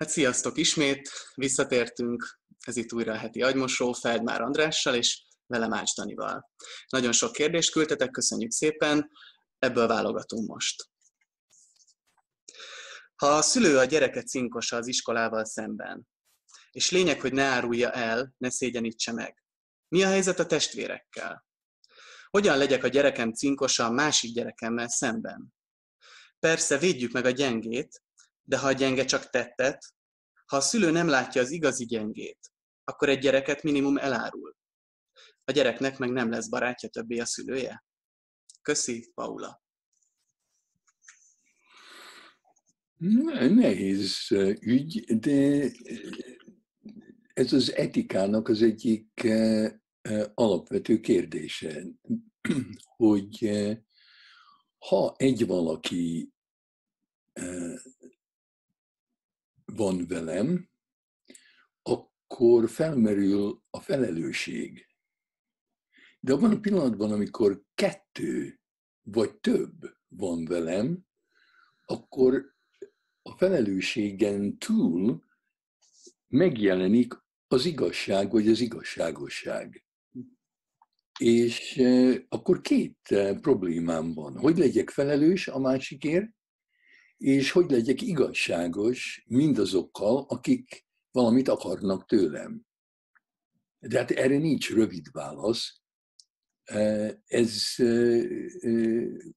Hát sziasztok ismét, visszatértünk, ez itt újra a heti agymosó Feldmár Andrással és velem Ács Danival. Nagyon sok kérdést küldtetek, köszönjük szépen, ebből válogatunk most. Ha a szülő a gyereke cinkosa az iskolával szemben, és lényeg, hogy ne árulja el, ne szégyenítse meg, mi a helyzet a testvérekkel? Hogyan legyek a gyerekem cinkosa a másik gyerekemmel szemben? Persze védjük meg a gyengét, de ha a gyenge csak tettet, ha a szülő nem látja az igazi gyengét, akkor egy gyereket minimum elárul. A gyereknek meg nem lesz barátja többé a szülője. Köszi, Paula. Nehéz ügy, de ez az etikának az egyik alapvető kérdése, hogy ha egy valaki van velem, akkor felmerül a felelősség. De abban a pillanatban, amikor kettő vagy több van velem, akkor a felelősségen túl megjelenik az igazság vagy az igazságosság. És e, akkor két e, problémám van. Hogy legyek felelős a másikért, és hogy legyek igazságos mindazokkal, akik valamit akarnak tőlem. De hát erre nincs rövid válasz. Ez,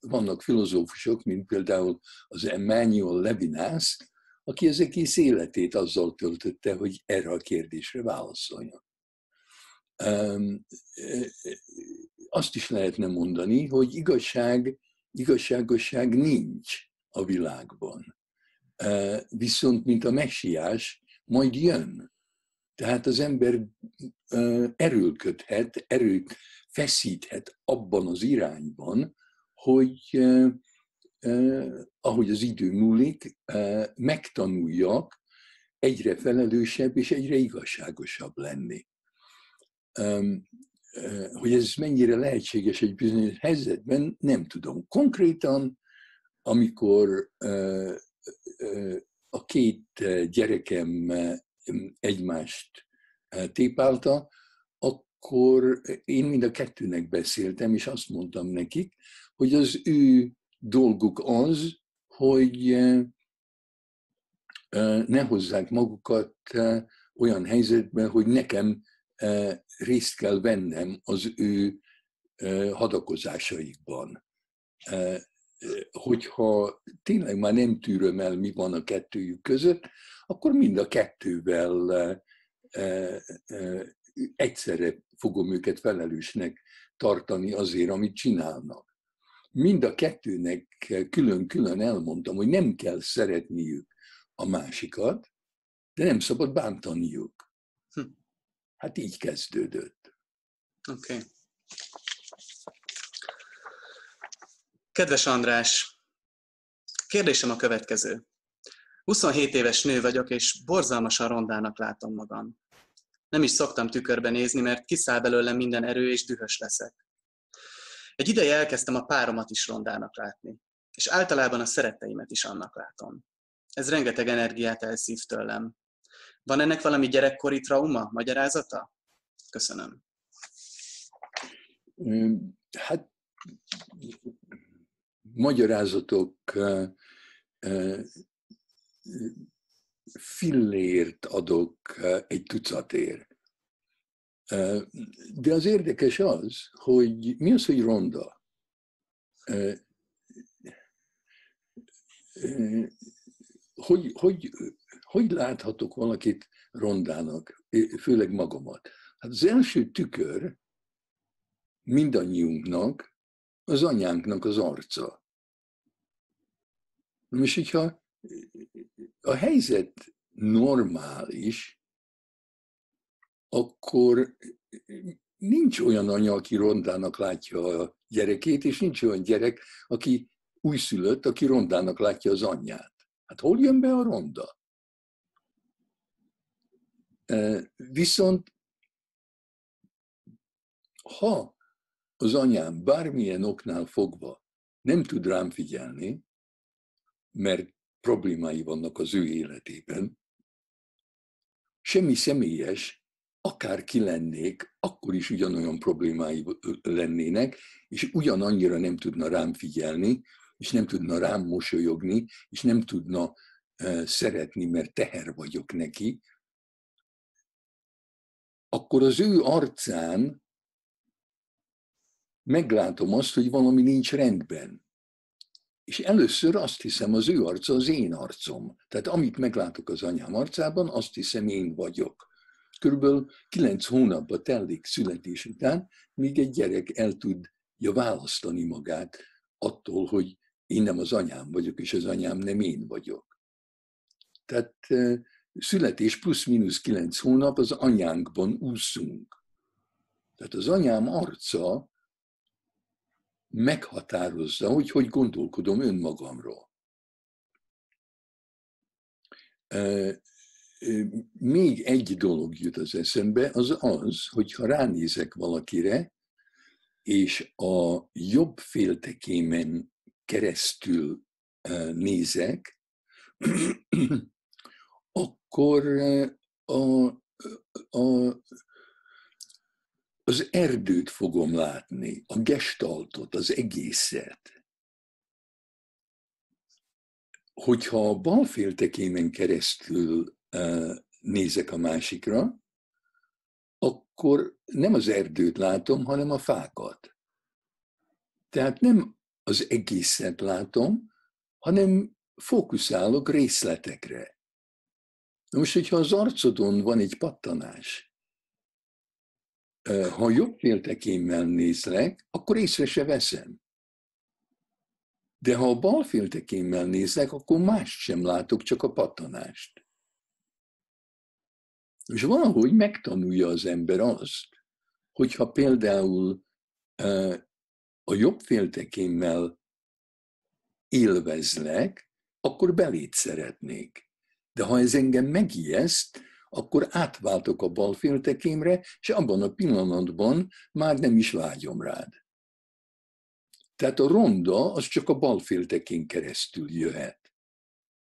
vannak filozófusok, mint például az Emmanuel Levinas, aki az egész életét azzal töltötte, hogy erre a kérdésre válaszoljon. Azt is lehetne mondani, hogy igazság, igazságosság nincs a világban. Viszont, mint a messiás, majd jön. Tehát az ember erőlködhet, erőt feszíthet abban az irányban, hogy ahogy az idő múlik, megtanuljak egyre felelősebb és egyre igazságosabb lenni. Hogy ez mennyire lehetséges egy bizonyos helyzetben, nem tudom. Konkrétan amikor a két gyerekem egymást tépálta, akkor én mind a kettőnek beszéltem, és azt mondtam nekik, hogy az ő dolguk az, hogy ne hozzák magukat olyan helyzetbe, hogy nekem részt kell vennem az ő hadakozásaikban hogyha tényleg már nem tűröm el, mi van a kettőjük között, akkor mind a kettővel egyszerre fogom őket felelősnek tartani azért, amit csinálnak. Mind a kettőnek külön-külön elmondtam, hogy nem kell szeretniük a másikat, de nem szabad bántaniuk. Hm. Hát így kezdődött. Oké. Okay. Kedves András, kérdésem a következő. 27 éves nő vagyok, és borzalmasan rondának látom magam. Nem is szoktam tükörbe nézni, mert kiszáll belőlem minden erő, és dühös leszek. Egy ideje elkezdtem a páromat is rondának látni, és általában a szeretteimet is annak látom. Ez rengeteg energiát elszív tőlem. Van ennek valami gyerekkori trauma, magyarázata? Köszönöm. Hát magyarázatok fillért adok egy tucatért. De az érdekes az, hogy mi az, hogy ronda? Hogy, hogy, hogy láthatok valakit rondának, főleg magamat? Hát az első tükör mindannyiunknak az anyánknak az arca. Most, hogyha a helyzet normális, akkor nincs olyan anya, aki rondának látja a gyerekét, és nincs olyan gyerek, aki újszülött, aki rondának látja az anyját. Hát hol jön be a ronda? Viszont ha az anyám bármilyen oknál fogva nem tud rám figyelni, mert problémái vannak az ő életében, semmi személyes, akár ki lennék, akkor is ugyanolyan problémái lennének, és ugyanannyira nem tudna rám figyelni, és nem tudna rám mosolyogni, és nem tudna szeretni, mert teher vagyok neki, akkor az ő arcán meglátom azt, hogy valami nincs rendben. És először azt hiszem, az ő arca az én arcom. Tehát amit meglátok az anyám arcában, azt hiszem én vagyok. Körülbelül kilenc hónapba telik születés után, míg egy gyerek el tudja választani magát attól, hogy én nem az anyám vagyok, és az anyám nem én vagyok. Tehát születés plusz-minusz kilenc hónap az anyánkban úszunk. Tehát az anyám arca meghatározza, hogy hogy gondolkodom önmagamról. Még egy dolog jut az eszembe, az az, hogy ha ránézek valakire, és a jobb féltekémen keresztül nézek, akkor a, a, az erdőt fogom látni, a gestaltot, az egészet. Hogyha a bal féltekémen keresztül nézek a másikra, akkor nem az erdőt látom, hanem a fákat. Tehát nem az egészet látom, hanem fókuszálok részletekre. Most, hogyha az arcodon van egy pattanás, ha jobb féltekémmel nézlek, akkor észre se veszem. De ha a bal féltekémmel nézlek, akkor mást sem látok, csak a pattanást. És valahogy megtanulja az ember azt, hogyha például a jobb féltekémmel élvezlek, akkor belét szeretnék. De ha ez engem megijeszt, akkor átváltok a bal féltekémre, és abban a pillanatban már nem is vágyom rád. Tehát a ronda az csak a bal féltekén keresztül jöhet.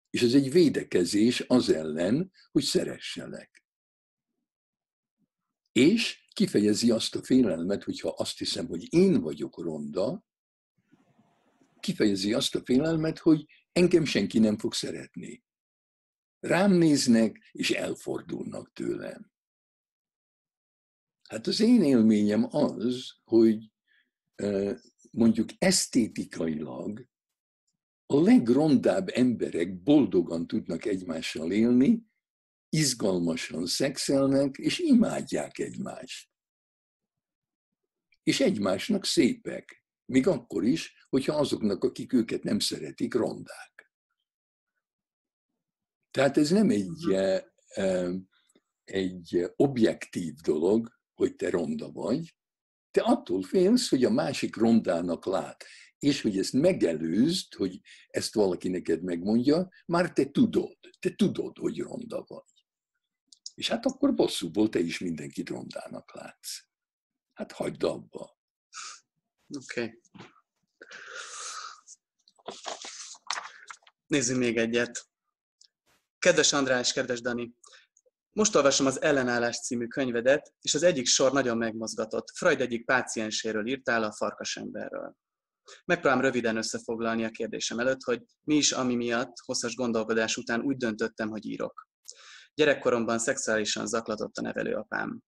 És ez egy védekezés az ellen, hogy szeresselek. És kifejezi azt a félelmet, hogyha azt hiszem, hogy én vagyok ronda, kifejezi azt a félelmet, hogy engem senki nem fog szeretni. Rám néznek, és elfordulnak tőlem. Hát az én élményem az, hogy mondjuk esztétikailag a legrondább emberek boldogan tudnak egymással élni, izgalmasan szexelnek, és imádják egymást. És egymásnak szépek, még akkor is, hogyha azoknak, akik őket nem szeretik, rondák. Tehát ez nem egy, egy objektív dolog, hogy te ronda vagy, te attól félsz, hogy a másik rondának lát, és hogy ezt megelőzd, hogy ezt valaki neked megmondja, már te tudod, te tudod, hogy ronda vagy. És hát akkor bosszúból te is mindenkit rondának látsz. Hát hagyd abba. Oké. Okay. Nézzünk még egyet. Kedves András, kedves Dani, most olvasom az Ellenállás című könyvedet, és az egyik sor nagyon megmozgatott. Freud egyik pácienséről írtál, a farkasemberről. Megpróbálom röviden összefoglalni a kérdésem előtt, hogy mi is, ami miatt hosszas gondolkodás után úgy döntöttem, hogy írok. Gyerekkoromban szexuálisan zaklatott a nevelőapám.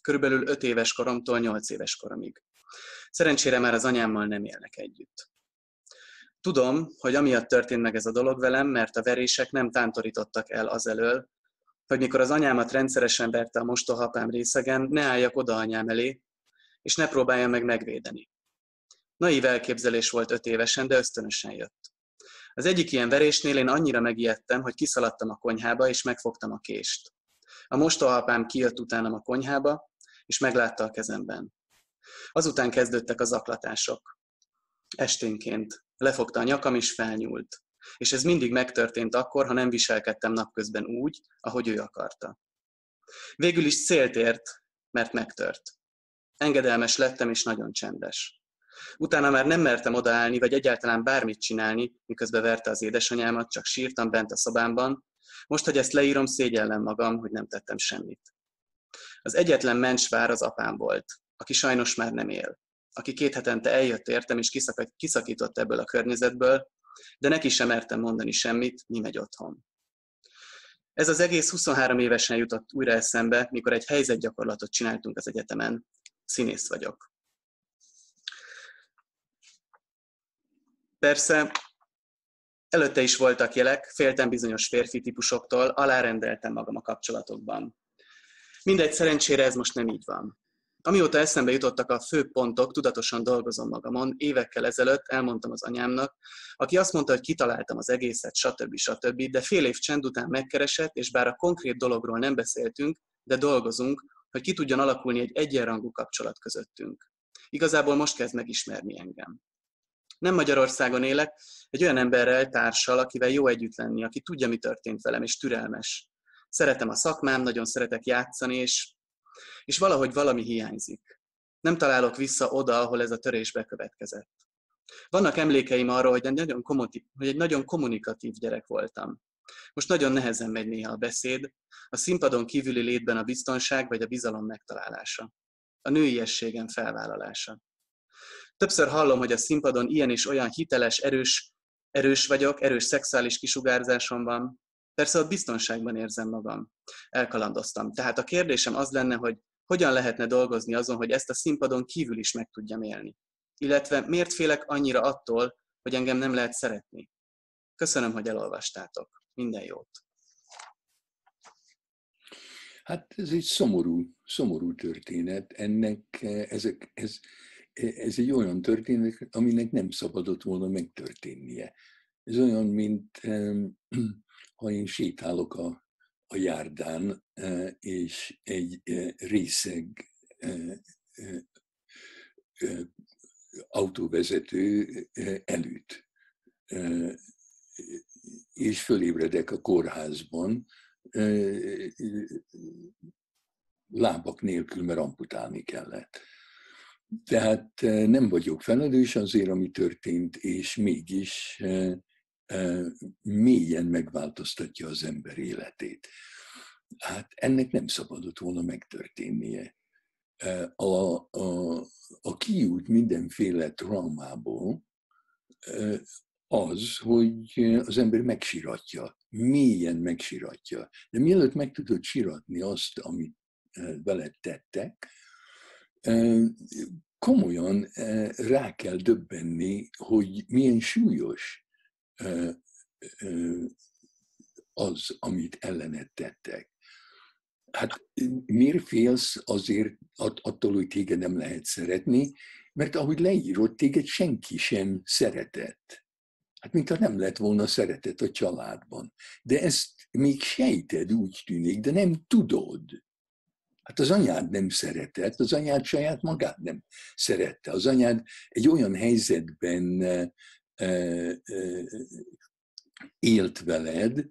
Körülbelül 5 éves koromtól 8 éves koromig. Szerencsére már az anyámmal nem élnek együtt. Tudom, hogy amiatt történt meg ez a dolog velem, mert a verések nem tántorítottak el azelől, hogy mikor az anyámat rendszeresen verte a mostohapám részegen, ne álljak oda anyám elé, és ne próbáljam meg megvédeni. Naív elképzelés volt öt évesen, de ösztönösen jött. Az egyik ilyen verésnél én annyira megijedtem, hogy kiszaladtam a konyhába, és megfogtam a kést. A mostohapám kijött utánam a konyhába, és meglátta a kezemben. Azután kezdődtek a zaklatások. Esténként lefogta a nyakam, és felnyúlt. És ez mindig megtörtént akkor, ha nem viselkedtem napközben úgy, ahogy ő akarta. Végül is célt ért, mert megtört. Engedelmes lettem, és nagyon csendes. Utána már nem mertem odaállni, vagy egyáltalán bármit csinálni, miközben verte az édesanyámat, csak sírtam bent a szobámban, Most, hogy ezt leírom, szégyellem magam, hogy nem tettem semmit. Az egyetlen mencsvár az apám volt, aki sajnos már nem él, aki két hetente eljött értem és kiszakított ebből a környezetből, de neki sem mertem mondani semmit, mi megy otthon. Ez az egész 23 évesen jutott újra eszembe, mikor egy helyzetgyakorlatot csináltunk az egyetemen. Színész vagyok. Persze, előtte is voltak jelek, féltem bizonyos férfi típusoktól, alárendeltem magam a kapcsolatokban. Mindegy, szerencsére ez most nem így van. Amióta eszembe jutottak a fő pontok, tudatosan dolgozom magamon. Évekkel ezelőtt elmondtam az anyámnak, aki azt mondta, hogy kitaláltam az egészet, stb. stb. De fél év csend után megkeresett, és bár a konkrét dologról nem beszéltünk, de dolgozunk, hogy ki tudjon alakulni egy egyenrangú kapcsolat közöttünk. Igazából most kezd megismerni engem. Nem Magyarországon élek, egy olyan emberrel, társal, akivel jó együtt lenni, aki tudja, mi történt velem, és türelmes. Szeretem a szakmám, nagyon szeretek játszani, és és valahogy valami hiányzik. Nem találok vissza oda, ahol ez a törés bekövetkezett. Vannak emlékeim arról, hogy egy nagyon, hogy egy nagyon kommunikatív gyerek voltam. Most nagyon nehezen megy néha a beszéd, a színpadon kívüli létben a biztonság vagy a bizalom megtalálása. A nőiességem felvállalása. Többször hallom, hogy a színpadon ilyen és olyan hiteles, erős, erős vagyok, erős szexuális kisugárzásom van. Persze ott biztonságban érzem magam. Elkalandoztam. Tehát a kérdésem az lenne, hogy hogyan lehetne dolgozni azon, hogy ezt a színpadon kívül is meg tudjam élni? Illetve miért félek annyira attól, hogy engem nem lehet szeretni? Köszönöm, hogy elolvastátok. Minden jót! Hát ez egy szomorú, szomorú történet. Ennek, ezek, ez, ez egy olyan történet, aminek nem szabadott volna megtörténnie. Ez olyan, mint ha én sétálok a a járdán, és egy részeg autóvezető előtt. És fölébredek a kórházban, lábak nélkül, mert amputálni kellett. Tehát nem vagyok felelős azért, ami történt, és mégis mélyen megváltoztatja az ember életét. Hát ennek nem szabadott volna megtörténnie. A, a, a kiút mindenféle traumából az, hogy az ember megsiratja, mélyen megsiratja. De mielőtt meg tudod siratni azt, amit veled tettek, komolyan rá kell döbbenni, hogy milyen súlyos az, amit ellened tettek. Hát miért félsz azért attól, hogy téged nem lehet szeretni? Mert ahogy leírod, téged senki sem szeretett. Hát mintha nem lett volna szeretet a családban. De ezt még sejted, úgy tűnik, de nem tudod. Hát az anyád nem szeretett, az anyád saját magát nem szerette. Az anyád egy olyan helyzetben élt veled,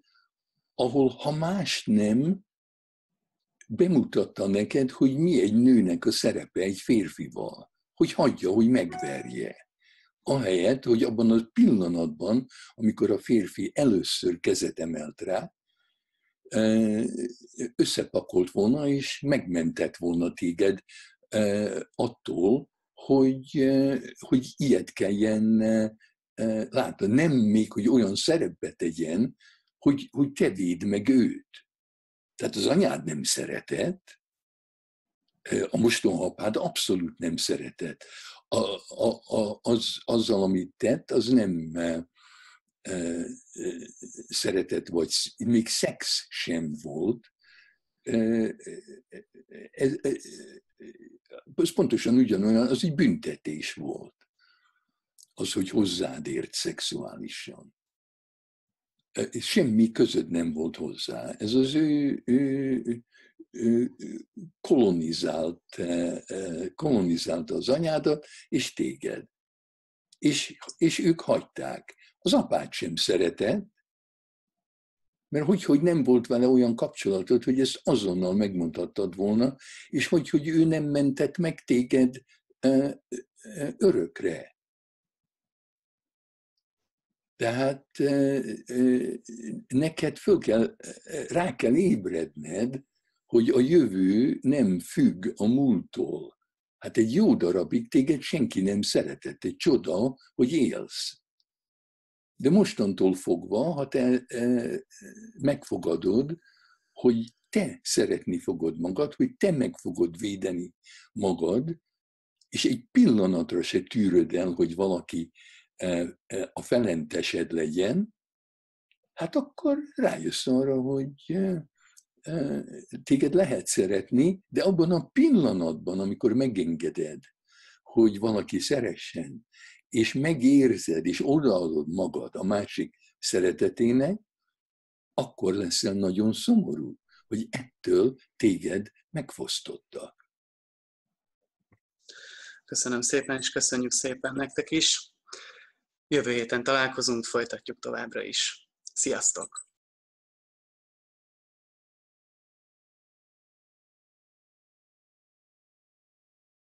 ahol ha más nem, bemutatta neked, hogy mi egy nőnek a szerepe egy férfival, hogy hagyja, hogy megverje. Ahelyett, hogy abban a pillanatban, amikor a férfi először kezet emelt rá, összepakolt volna, és megmentett volna téged attól, hogy, hogy ilyet kelljen látta, nem még, hogy olyan szerepbe tegyen, hogy, hogy te véd meg őt. Tehát az anyád nem szeretett, a mostohapád abszolút nem szeretett. A, a, a, az, azzal, amit tett, az nem e, e, szeretett, vagy még szex sem volt. E, ez, ez pontosan ugyanolyan, az egy büntetés volt az, hogy hozzád ért szexuálisan. Semmi között nem volt hozzá. Ez az ő, ő, ő kolonizált, kolonizálta az anyádat és téged. És, és ők hagyták. Az apát sem szeretett, mert hogy, hogy nem volt vele olyan kapcsolatod, hogy ezt azonnal megmondhattad volna, és hogy, hogy ő nem mentett meg téged örökre. Tehát neked föl kell, rá kell ébredned, hogy a jövő nem függ a múltól. Hát egy jó darabig téged senki nem szeretett, egy csoda, hogy élsz. De mostantól fogva, ha te megfogadod, hogy te szeretni fogod magad, hogy te meg fogod védeni magad, és egy pillanatra se tűröd el, hogy valaki a felentesed legyen, hát akkor rájössz arra, hogy téged lehet szeretni, de abban a pillanatban, amikor megengeded, hogy valaki szeressen, és megérzed, és odaadod magad a másik szeretetének, akkor leszel nagyon szomorú, hogy ettől téged megfosztottak. Köszönöm szépen, és köszönjük szépen nektek is. Jövő héten találkozunk, folytatjuk továbbra is. Sziasztok!